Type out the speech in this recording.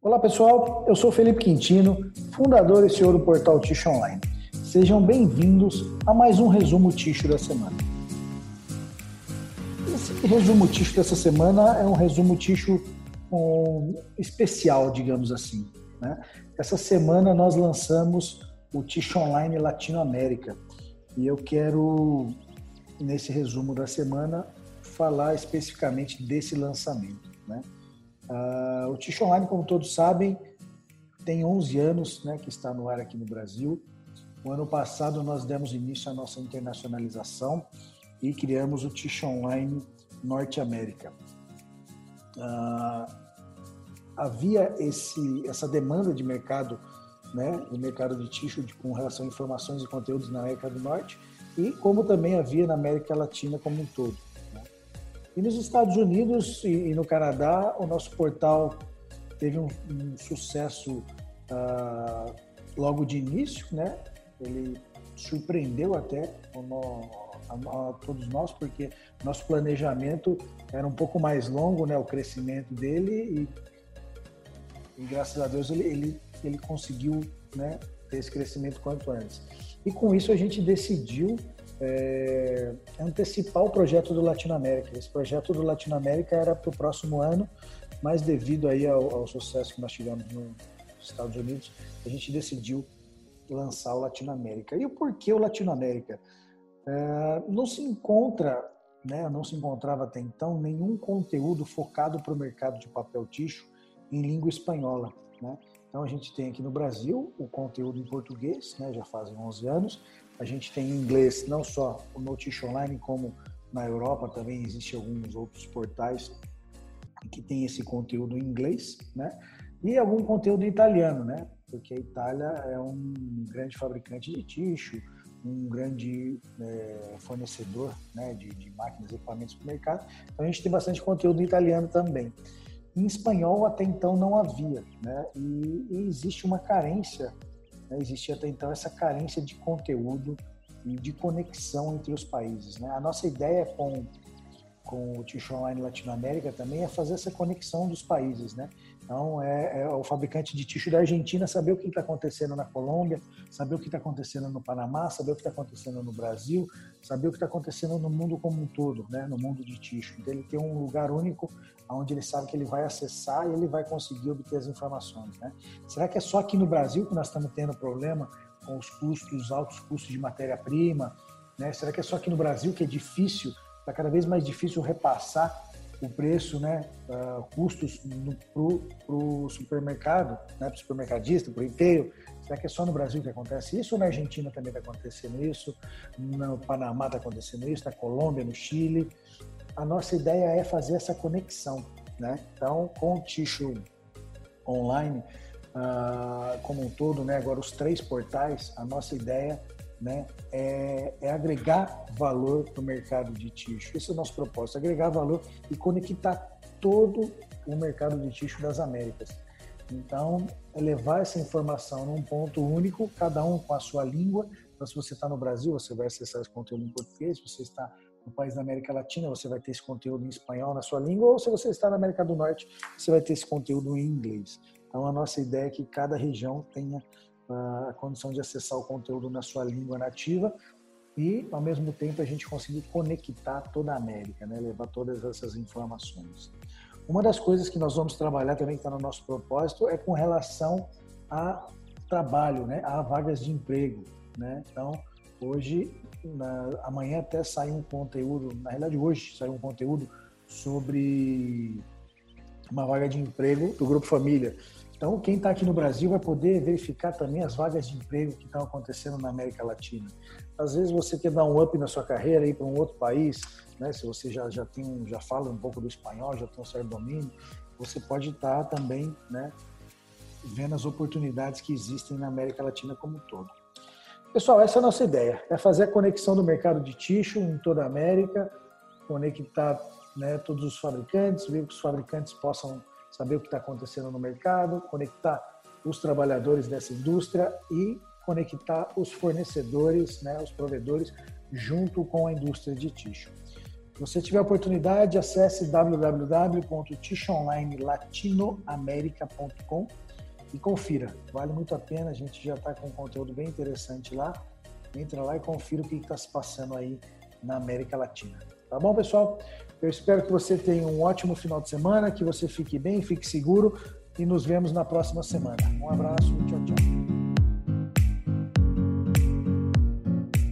Olá pessoal, eu sou Felipe Quintino, fundador e CEO do portal Ticho Online. Sejam bem-vindos a mais um resumo Ticho da semana. Esse resumo Ticho dessa semana é um resumo Ticho um, especial, digamos assim. Né? Essa semana nós lançamos o Ticho Online Latinoamérica e eu quero, nesse resumo da semana, falar especificamente desse lançamento. Né? Uh, o Ticho Online, como todos sabem, tem 11 anos né, que está no ar aqui no Brasil. O ano passado nós demos início à nossa internacionalização e criamos o Ticho Online Norte América. Uh, havia esse, essa demanda de mercado, né, do mercado de ticho com relação a informações e conteúdos na América do Norte e como também havia na América Latina como um todo. E nos Estados Unidos e, no Canadá, o nosso portal teve um, um sucesso uh, logo de início, né? Ele surpreendeu até a, a, a, todos nós, porque nosso planejamento era um pouco mais longo, né? O crescimento dele e, e graças a Deus ele, ele, ele conseguiu, né? Ter esse crescimento quanto antes. E com isso a gente decidiu é, antecipar o projeto do Latinoamérica. Esse projeto do Latinoamérica era para o próximo ano, mas devido aí ao, ao, sucesso que nós tivemos nos Estados Unidos, a gente decidiu lançar o Latinoamérica. E o porquê o Latinoamérica? É, não se encontra, né, não se encontrava até então nenhum conteúdo focado para o mercado de papel ticho em língua espanhola. Né? Então a gente tem aqui no Brasil o conteúdo em português, né, já fazem 11 anos, a gente tem em inglês não só o Notice Online, como na Europa também existem alguns outros portais que tem esse conteúdo em inglês, né? E algum conteúdo italiano, né? Porque a Itália é um grande fabricante de tixo, um grande é, fornecedor né, de, de, máquinas e equipamentos para o mercado. Então a gente tem bastante conteúdo italiano também. Em espanhol até então não havia, né? E, e existe uma carência né, existia até então essa carência de conteúdo e de conexão entre os países. Né? A nossa ideia com, com o Ticho Online Latinoamérica também é fazer essa conexão dos países. Né? Então, é, é o fabricante de ticho da Argentina saber o que está acontecendo na Colômbia, saber o que está acontecendo no Panamá, saber o que está acontecendo no Brasil, saber o que está acontecendo no mundo como um todo, né? no mundo de ticho. Então, ele tem um lugar único onde ele sabe que ele vai acessar e ele vai conseguir obter as informações. Né? Será que é só aqui no Brasil que nós estamos tendo problema com os custos, os altos custos de matéria-prima? Né? Será que é só aqui no Brasil que é difícil, está cada vez mais difícil repassar o preço, né, uh, custos para o supermercado, né, para o supermercadista, para o inteiro. Será que é só no Brasil que acontece isso ou na Argentina também está acontecendo isso? No Panamá está acontecendo isso, na Colômbia, no Chile? A nossa ideia é fazer essa conexão, né? Então, com o Ticho Online, uh, como um todo, né, agora os três portais, a nossa ideia né, é, é agregar valor para o mercado de tixo. Esse é o nosso propósito, agregar valor e conectar todo o mercado de tixo das Américas. Então, é levar essa informação num ponto único, cada um com a sua língua. Então, se você está no Brasil, você vai acessar esse conteúdo em português. Se você está no país da América Latina, você vai ter esse conteúdo em espanhol na sua língua. Ou se você está na América do Norte, você vai ter esse conteúdo em inglês. Então, a nossa ideia é que cada região tenha a condição de acessar o conteúdo na sua língua nativa e, ao mesmo tempo, a gente conseguir conectar toda a América, né? levar todas essas informações. Uma das coisas que nós vamos trabalhar também, que está no nosso propósito, é com relação a trabalho, né? a vagas de emprego. Né? Então, hoje, na, amanhã até sai um conteúdo, na realidade hoje sai um conteúdo sobre uma vaga de emprego do Grupo Família. Então, quem está aqui no Brasil vai poder verificar também as vagas de emprego que estão acontecendo na América Latina. Às vezes você quer dar um up na sua carreira ir para um outro país, né? Se você já já tem já fala um pouco do espanhol, já tem um certo domínio, você pode estar tá também, né? Vendo as oportunidades que existem na América Latina como um todo. Pessoal, essa é a nossa ideia, é fazer a conexão do mercado de ticho em toda a América, conectar né, todos os fabricantes, ver que os fabricantes possam saber o que está acontecendo no mercado, conectar os trabalhadores dessa indústria e conectar os fornecedores, né, os provedores, junto com a indústria de tixo. Se você tiver oportunidade, acesse www.tishonlinelatinoamerica.com e confira. Vale muito a pena, a gente já está com um conteúdo bem interessante lá. Entra lá e confira o que está se passando aí na América Latina. Tá bom, pessoal? Eu espero que você tenha um ótimo final de semana, que você fique bem, fique seguro e nos vemos na próxima semana. Um abraço tchau, tchau.